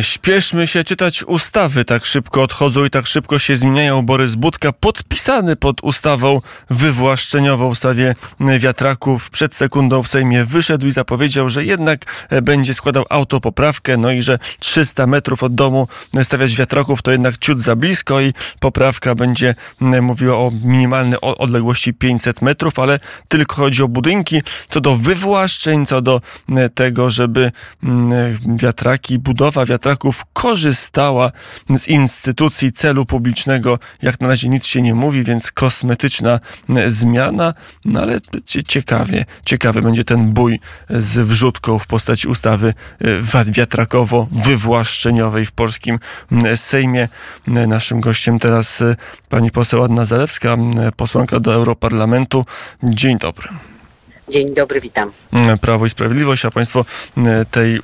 Śpieszmy się czytać ustawy, tak szybko odchodzą i tak szybko się zmieniają. Borys Budka podpisany pod ustawą wywłaszczeniową w sprawie wiatraków przed sekundą w Sejmie wyszedł i zapowiedział, że jednak będzie składał autopoprawkę, no i że 300 metrów od domu stawiać wiatraków to jednak ciut za blisko i poprawka będzie mówiła o minimalnej odległości 500 metrów, ale tylko chodzi o budynki. Co do wywłaszczeń, co do tego, żeby wiatraki, budowa wiatraków korzystała z instytucji celu publicznego. Jak na razie nic się nie mówi, więc kosmetyczna zmiana, no ale ciekawie, ciekawy będzie ten bój z wrzutką w postaci ustawy e, wiatrakowo-wywłaszczeniowej w polskim Sejmie. Naszym gościem teraz e, pani poseł Anna Zalewska, posłanka do Europarlamentu. Dzień dobry. Dzień dobry, witam. Prawo i Sprawiedliwość, a Państwo e, tej,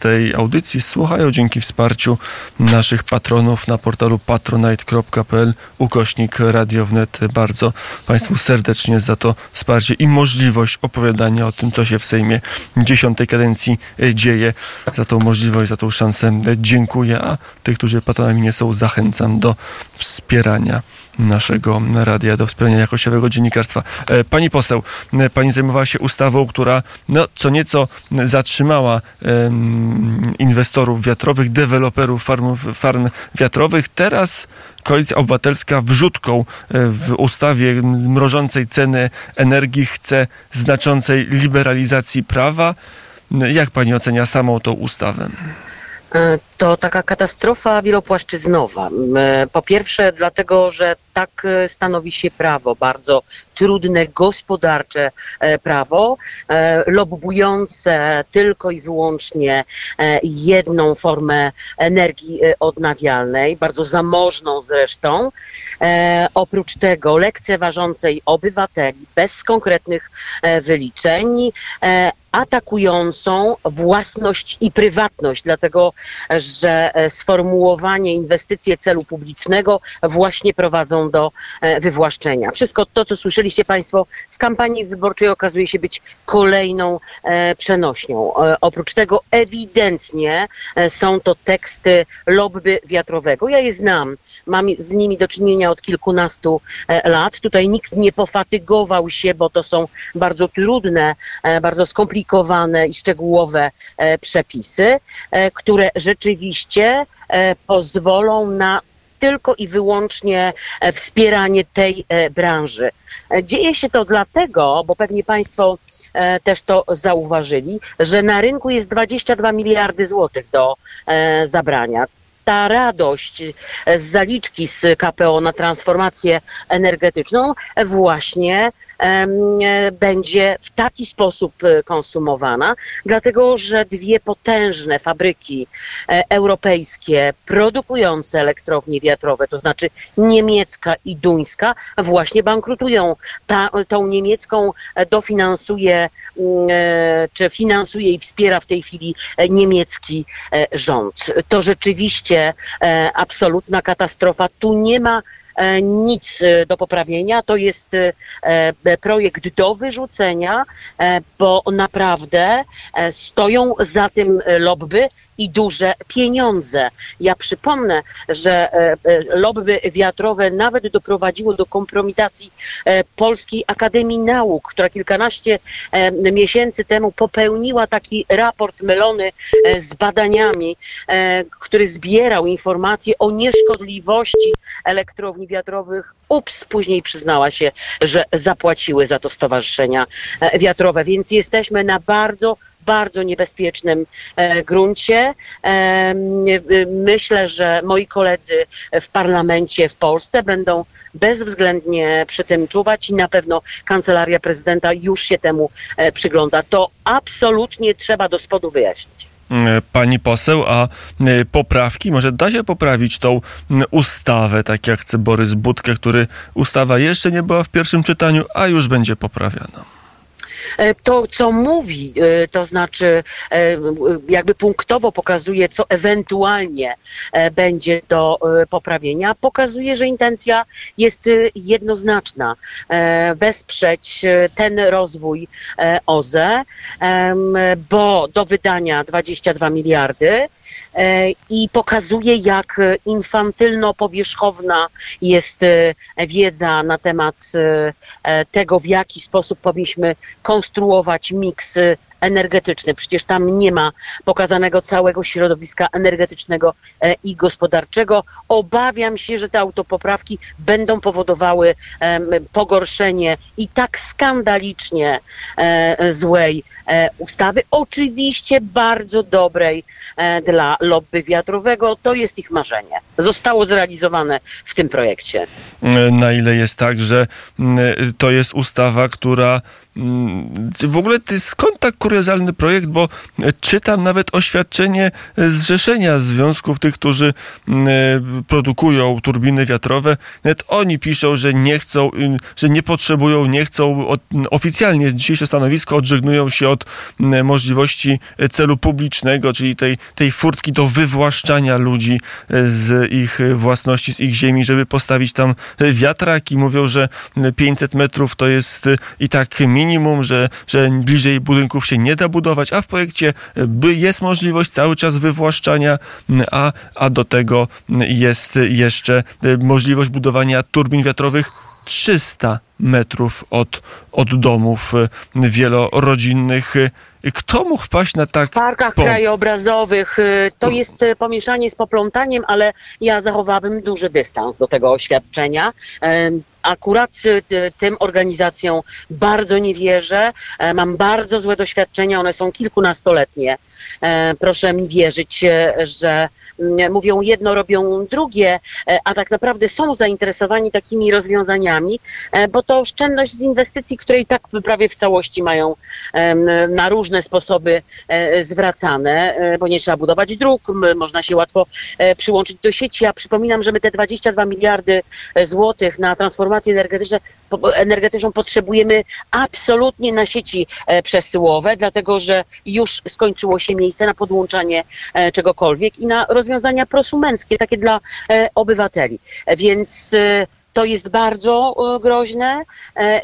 tej audycji słuchają dzięki wsparciu naszych patronów na portalu patronite.pl ukośnik radiownet. Bardzo Państwu serdecznie za to wsparcie i możliwość opowiadania o tym, co się w Sejmie dziesiątej kadencji e, dzieje. Za tą możliwość, za tą szansę dziękuję, a tych, którzy patronami nie są, zachęcam do wspierania naszego radia do wspierania jakościowego dziennikarstwa. E, pani poseł, e, pani zajmowała się ustawą, która no, co nieco zatrzymała um, inwestorów wiatrowych, deweloperów farm, wiatrowych. Teraz Koalicja Obywatelska wrzutką e, w ustawie mrożącej ceny energii chce znaczącej liberalizacji prawa. Jak pani ocenia samą tą ustawę? E, to taka katastrofa wielopłaszczyznowa. E, po pierwsze, dlatego, że tak e, stanowi się prawo, bardzo trudne gospodarcze prawo, lobbujące tylko i wyłącznie jedną formę energii odnawialnej, bardzo zamożną zresztą. Oprócz tego lekceważącej obywateli bez konkretnych wyliczeń, atakującą własność i prywatność, dlatego że e, sformułowanie inwestycje celu publicznego właśnie prowadzą do e, wywłaszczenia. Wszystko to, co słyszeliście Państwo w kampanii wyborczej okazuje się być kolejną e, przenośnią. Oprócz tego ewidentnie są to teksty lobby wiatrowego. Ja je znam, mam z nimi do czynienia od kilkunastu lat. Tutaj nikt nie pofatygował się, bo to są bardzo trudne, bardzo skomplikowane i szczegółowe przepisy, które rzeczywiście e, pozwolą na tylko i wyłącznie e, wspieranie tej e, branży. Dzieje się to dlatego, bo pewnie Państwo też to zauważyli, że na rynku jest 22 miliardy złotych do zabrania ta radość z zaliczki z KPO na transformację energetyczną właśnie będzie w taki sposób e, konsumowana, dlatego że dwie potężne fabryki e, europejskie produkujące elektrownie wiatrowe, to znaczy niemiecka i duńska, właśnie bankrutują. Ta, tą niemiecką dofinansuje, mm, e, czy finansuje i wspiera w tej chwili niemiecki rząd. To rzeczywiście absolutna katastrofa. Tu nie ma E, nic e, do poprawienia. To jest e, projekt do wyrzucenia, bo naprawdę stoją za tym lobby i duże pieniądze. Ja przypomnę, że lobby wiatrowe nawet doprowadziło do kompromitacji Polskiej Akademii Nauk, która kilkanaście miesięcy temu popełniła taki raport mylony z badaniami, który zbierał informacje o nieszkodliwości elektrowni wiatrowych. Ups, później przyznała się, że zapłaciły za to stowarzyszenia e, wiatrowe, więc jesteśmy na bardzo bardzo niebezpiecznym e, gruncie. E, myślę, że moi koledzy w parlamencie w Polsce będą bezwzględnie przy tym czuwać i na pewno kancelaria prezydenta już się temu przygląda. To absolutnie trzeba do spodu wyjaśnić. E, pani poseł, a e, poprawki, może da się poprawić tą ustawę, tak jak chce Borys Budkę, który ustawa jeszcze nie była w pierwszym czytaniu, a już będzie poprawiana. E, to, co mówi, e, to znaczy e, jakby punktowo pokazuje, co ewentualnie będzie do poprawienia, pokazuje, że intencja jest jednoznaczna. Wesprzeć ten rozwój OZE, bo do wydania 22 miliardy i pokazuje, jak infantylno-powierzchowna jest wiedza na temat tego, w jaki sposób powinniśmy konstruować miks energetyczny. Przecież tam nie ma pokazanego całego środowiska energetycznego e, i gospodarczego. Obawiam się, że te autopoprawki będą powodowały pogorszenie i tak skandalicznie e, złej e, ustawy. Oczywiście bardzo dobrej dla lobby wiatrowego. To jest ich marzenie. Zostało zrealizowane w tym projekcie. Na ile jest tak, że to jest ustawa, która Mm, w ogóle ty skąd tak kuriozalny projekt, bo czytam nawet oświadczenie zrzeszenia związków tych, którzy mm, e, produkują turbiny wiatrowe. Nawet oni piszą, że nie chcą, y, że nie potrzebują, nie chcą, oficjalnie dzisiejsze stanowisko odżegnują się od mm, możliwości celu publicznego, czyli tej, tej furtki do wywłaszczania ludzi e, z ich własności, z ich ziemi, żeby postawić tam wiatraki. Mówią, że 500 metrów to jest i tak minimum minimum, że, że bliżej budynków się nie da budować, a w projekcie by jest możliwość cały czas wywłaszczania, a, a do tego jest jeszcze możliwość budowania turbin wiatrowych 300 metrów od, od domów wielorodzinnych. Kto mógł wpaść na tak... W parkach krajobrazowych to jest pomieszanie z poplątaniem, ale ja zachowałabym duży dystans do tego oświadczenia akurat y, tym organizacjom bardzo nie wierzę. E, mam bardzo złe doświadczenia, one są kilkunastoletnie. E, proszę mi wierzyć, e, że mm, mówią jedno, robią drugie, a tak naprawdę są zainteresowani takimi rozwiązaniami, bo to oszczędność z inwestycji, które i tak prawie w całości mają na różne sposoby zwracane, bo nie trzeba budować dróg, można się łatwo przyłączyć do sieci. Ja przypominam, że my te 22 miliardy złotych na transformację transformację energetyczną, energetyczną potrzebujemy absolutnie na sieci e, przesyłowe, dlatego że już skończyło się miejsce na podłączanie e, czegokolwiek i na rozwiązania prosumenckie, takie dla e, obywateli. Więc to jest bardzo e, groźne. E, e,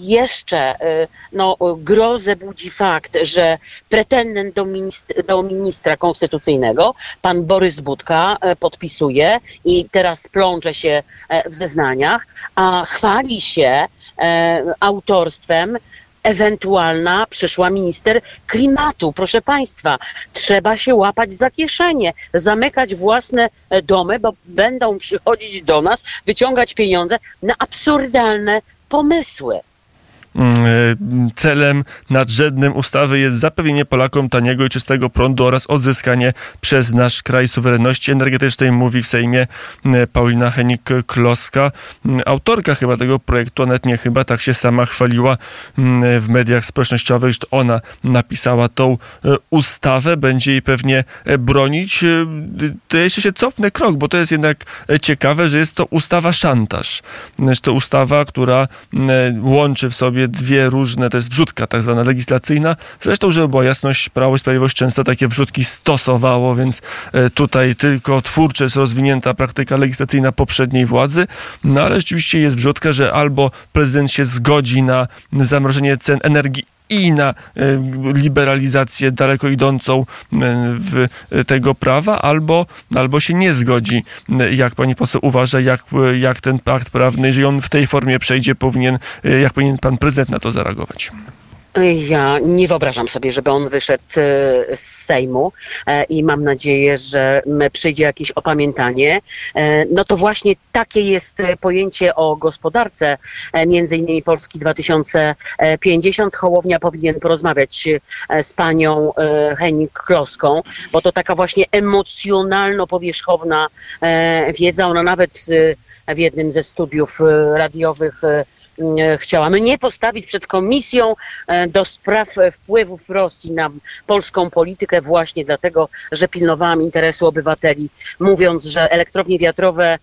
jeszcze no, grozę budzi fakt, że pretendent do ministra, do ministra konstytucyjnego, pan Borys Budka, podpisuje i teraz plącze się w zeznaniach, a chwali się autorstwem ewentualna przyszła minister klimatu. Proszę Państwa, trzeba się łapać za kieszenie, zamykać własne e, domy, bo będą przychodzić do nas, wyciągać pieniądze na absurdalne pomysły. Mm, e, celem nadrzędnym ustawy jest zapewnienie Polakom taniego i czystego prądu oraz odzyskanie przez nasz kraj suwerenności energetycznej, mówi w Sejmie e, Paulina Henik-Kloska, mm, autorka chyba tego projektu, nawet nie chyba, tak się sama chwaliła mm, w mediach społecznościowych, że ona napisała tą e, ustawę, będzie jej pewnie bronić. To jeszcze się cofnę krok, bo to jest jednak ciekawe, że jest to ustawa szantaż. Jest to ustawa, która łączy w sobie dwie różne, to jest wrzutka tak zwana legislacyjna. Zresztą, żeby była jasność, Prawo i Sprawiedliwość często takie wrzutki stosowało, więc e, tutaj tylko twórczo jest rozwinięta praktyka legislacyjna poprzedniej władzy. No ale rzeczywiście jest wrzutka, że albo prezydent się zgodzi na zamrożenie cen energii i na e, liberalizację daleko idącą e, w tego prawa, albo, albo się nie zgodzi. Jak pani poseł uważa, jak, jak ten akt prawny, jeżeli on w tej formie przejdzie, powinien, e, jak powinien pan prezydent na to zareagować? Ja nie wyobrażam sobie, żeby on wyszedł e, z Sejmu e, i mam nadzieję, że przyjdzie jakieś opamiętanie. E, no to właśnie takie jest pojęcie o gospodarce, między innymi Polski 2050. Hołownia powinien porozmawiać z panią Henik-Kloską, bo to taka właśnie emocjonalno-powierzchowna wiedza. Ona nawet w jednym ze studiów radiowych E, chciała mnie postawić przed komisją e, do spraw wpływów Rosji na polską politykę właśnie dlatego, że pilnowałam interesu obywateli, mówiąc, że elektrownie wiatrowe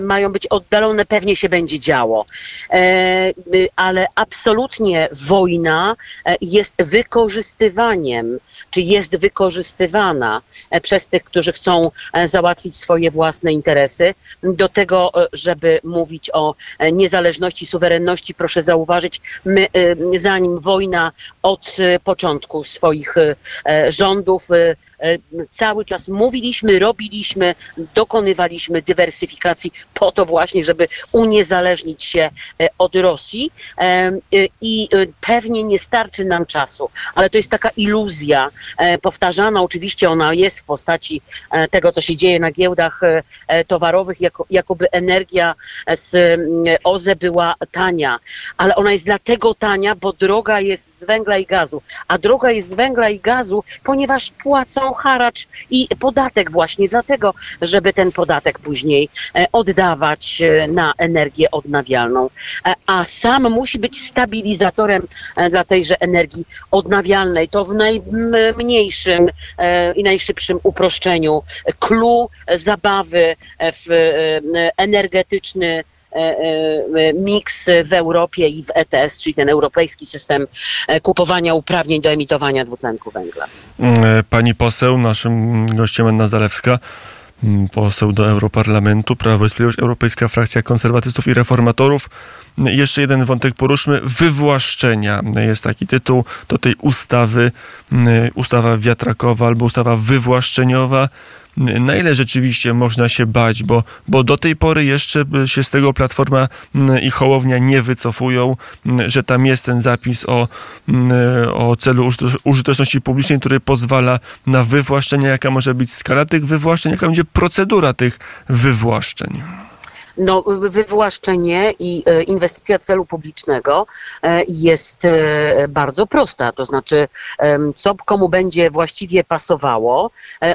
mają być oddalone, pewnie się będzie działo. E, ale absolutnie wojna e, jest wykorzystywaniem, czy jest wykorzystywana e, przez tych, którzy chcą załatwić swoje własne interesy, do tego, żeby mówić o niezależności, suwerenności. Proszę zauważyć, my, zanim wojna od początku swoich rządów cały czas mówiliśmy, robiliśmy, dokonywaliśmy dywersyfikacji po to właśnie, żeby uniezależnić się od Rosji. I pewnie nie starczy nam czasu, ale to jest taka iluzja powtarzana, oczywiście ona jest w postaci tego, co się dzieje na giełdach towarowych, jako, jakoby energia z OZE była tania, ale ona jest dlatego tania, bo droga jest z węgla i gazu, a droga jest z węgla i gazu, ponieważ płacą haracz i podatek właśnie dlatego, żeby ten podatek później e, oddawać e, na energię odnawialną. E, a sam musi być stabilizatorem dla tejże energii odnawialnej. To w najmniejszym i najszybszym uproszczeniu. Clue zabawy w energetyczny miks w Europie i w ETS, czyli ten europejski system e, kupowania uprawnień do emitowania dwutlenku węgla. Mm, pani poseł, naszym gościem Anna Zalewska mm, poseł do Europarlamentu, Prawo i Sprawiedliwość, Europejska Frakcja Konserwatystów i Reformatorów. Jeszcze jeden wątek poruszmy. Wywłaszczenia jest taki tytuł do tej ustawy, mm, ustawa wiatrakowa albo ustawa wywłaszczeniowa na ile rzeczywiście można się bać, bo, bo do tej pory jeszcze się z tego Platforma i Hołownia nie wycofują, że tam jest ten zapis o, mm, o celu użyteczności publicznej, który pozwala na wywłaszczenie, jaka może być skala tych wywłaszczeń, jaka będzie procedura tych wywłaszczeń no, wywłaszczenie i e, inwestycja celu publicznego e, jest e, bardzo prosta. To znaczy, co komu będzie właściwie pasowało,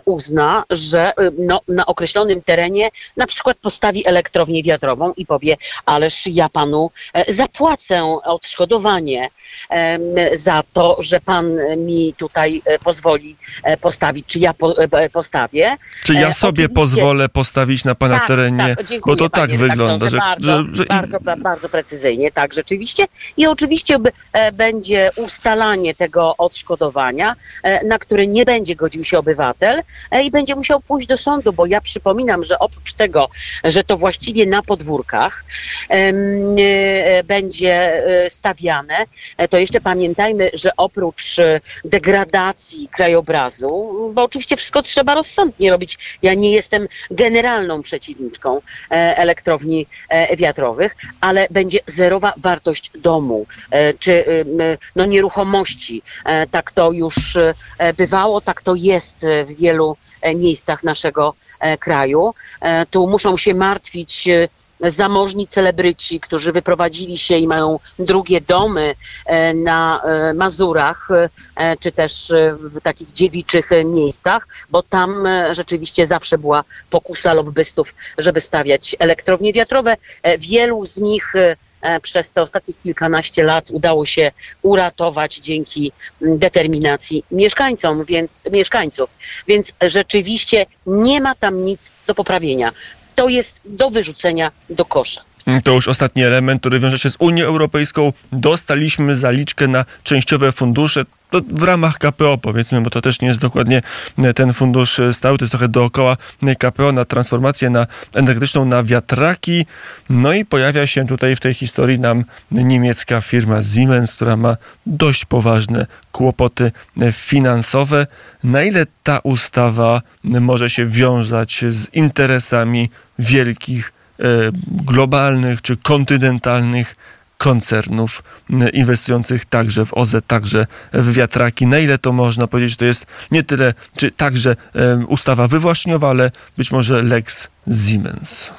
uzna, że no, na określonym terenie na przykład postawi elektrownię wiatrową i powie, ależ ja panu zapłacę odszkodowanie za to, że pan mi tutaj pozwoli postawić, czy ja postawię. Czy ja sobie Oczywiście... pozwolę postawić na pana tak, terenie, tak, bo to tak tak wygląda, że, bardzo, że, że... Bardzo, bardzo precyzyjnie, tak, rzeczywiście. I oczywiście e, będzie ustalanie tego odszkodowania, e, na które nie będzie godził się obywatel e, i będzie musiał pójść do sądu, bo ja przypominam, że oprócz tego, że to właściwie na podwórkach będzie stawiane, to jeszcze pamiętajmy, że oprócz degradacji krajobrazu, bo oczywiście wszystko trzeba rozsądnie robić. Ja nie jestem generalną przeciwniczką elektronicznej, elektrowni e, wiatrowych, ale będzie zerowa wartość domu e, czy no, nieruchomości. E, tak to już bywało, tak to jest w wielu miejscach naszego kraju. Tu muszą się martwić zamożni celebryci, którzy wyprowadzili się i mają drugie domy e, na e, Mazurach, e, czy też w takich dziewiczych miejscach, bo tam rzeczywiście zawsze była pokusa lobbystów, żeby stawiać elektrownie wiatrowe. Wielu z nich przez te ostatnich kilkanaście lat udało się uratować dzięki determinacji mieszkańcom, więc, mieszkańców. Więc rzeczywiście nie ma tam nic do poprawienia to jest do wyrzucenia do kosza. To już ostatni element, który wiąże się z Unią Europejską. Dostaliśmy zaliczkę na częściowe fundusze. W ramach KPO powiedzmy, bo to też nie jest dokładnie ten fundusz stały, to jest trochę dookoła KPO na transformację na energetyczną, na wiatraki. No i pojawia się tutaj w tej historii nam niemiecka firma Siemens, która ma dość poważne kłopoty finansowe. Na ile ta ustawa może się wiązać z interesami wielkich E, globalnych czy kontynentalnych koncernów inwestujących także w OZE, także w wiatraki. Na ile to można powiedzieć, to jest nie tyle, czy także e, ustawa wywłaszczniowa, ale być może Lex Siemens.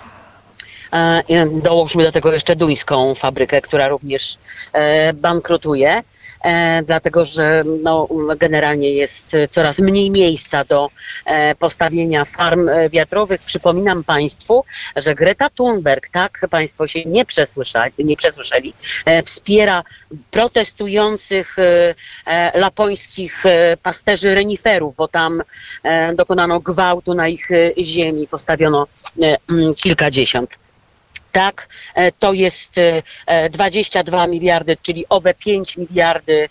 Dołóżmy do tego jeszcze duńską fabrykę, która również e, bankrutuje. E, dlatego że no, generalnie jest coraz mniej miejsca do e, postawienia farm e, wiatrowych. Przypominam Państwu, że Greta Thunberg, tak Państwo się nie przesłyszeli, nie przesłyszeli wspiera protestujących lapońskich pasterzy reniferów, bo tam dokonano gwałtu na ich ziemi, postawiono kilkadziesiąt tak, e, to jest 22 e, e, miliardy, czyli owe 5 miliardy,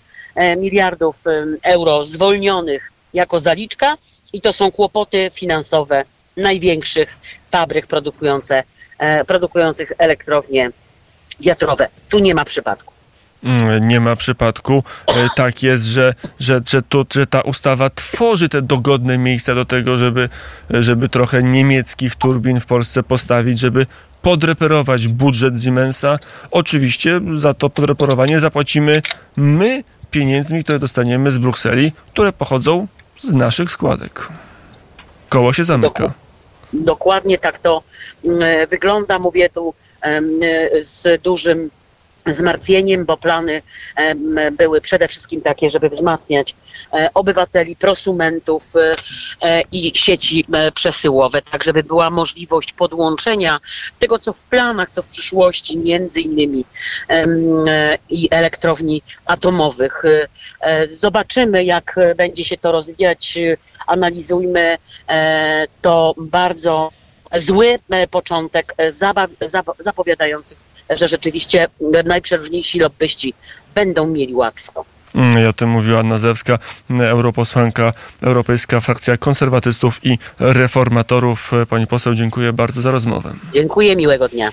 miliardów euro zwolnionych jako zaliczka i to są kłopoty finansowe największych fabryk produkujące, produkujących elektrownie wiatrowe. Tu nie ma przypadku. Mm, Nie ma przypadku. Tak jest, że, że, że, to, że ta ustawa tworzy te dogodne miejsca do tego, żeby, żeby trochę niemieckich turbin w Polsce postawić, żeby podreperować budżet Siemensa. Oczywiście za to podreperowanie zapłacimy my pieniędzmi, które dostaniemy z Brukseli, które pochodzą z naszych składek. Koło się zamyka. Dokładnie tak to mm, wygląda. Mówię tu z dużym zmartwieniem, bo plany były przede wszystkim takie, żeby wzmacniać obywateli, prosumentów e, e, i sieci e, przesyłowe, tak żeby była możliwość podłączenia tego, co w planach, co w przyszłości, między innymi e, i elektrowni atomowych. E, e, Zobaczymy, jak e, będzie się to rozwijać. E, Analizujmy e, to bardzo zły e, początek, e, zabaw, zap- zapowiadający, że rzeczywiście e, najprzeróżniejsi lobbyści będą mieli łatwo. Mm, I o tym mówiła Anna Zewska, europosłanka, Europejska Frakcja Konserwatystów i Reformatorów. Pani poseł, dziękuję bardzo za rozmowę. Dziękuję, miłego dnia.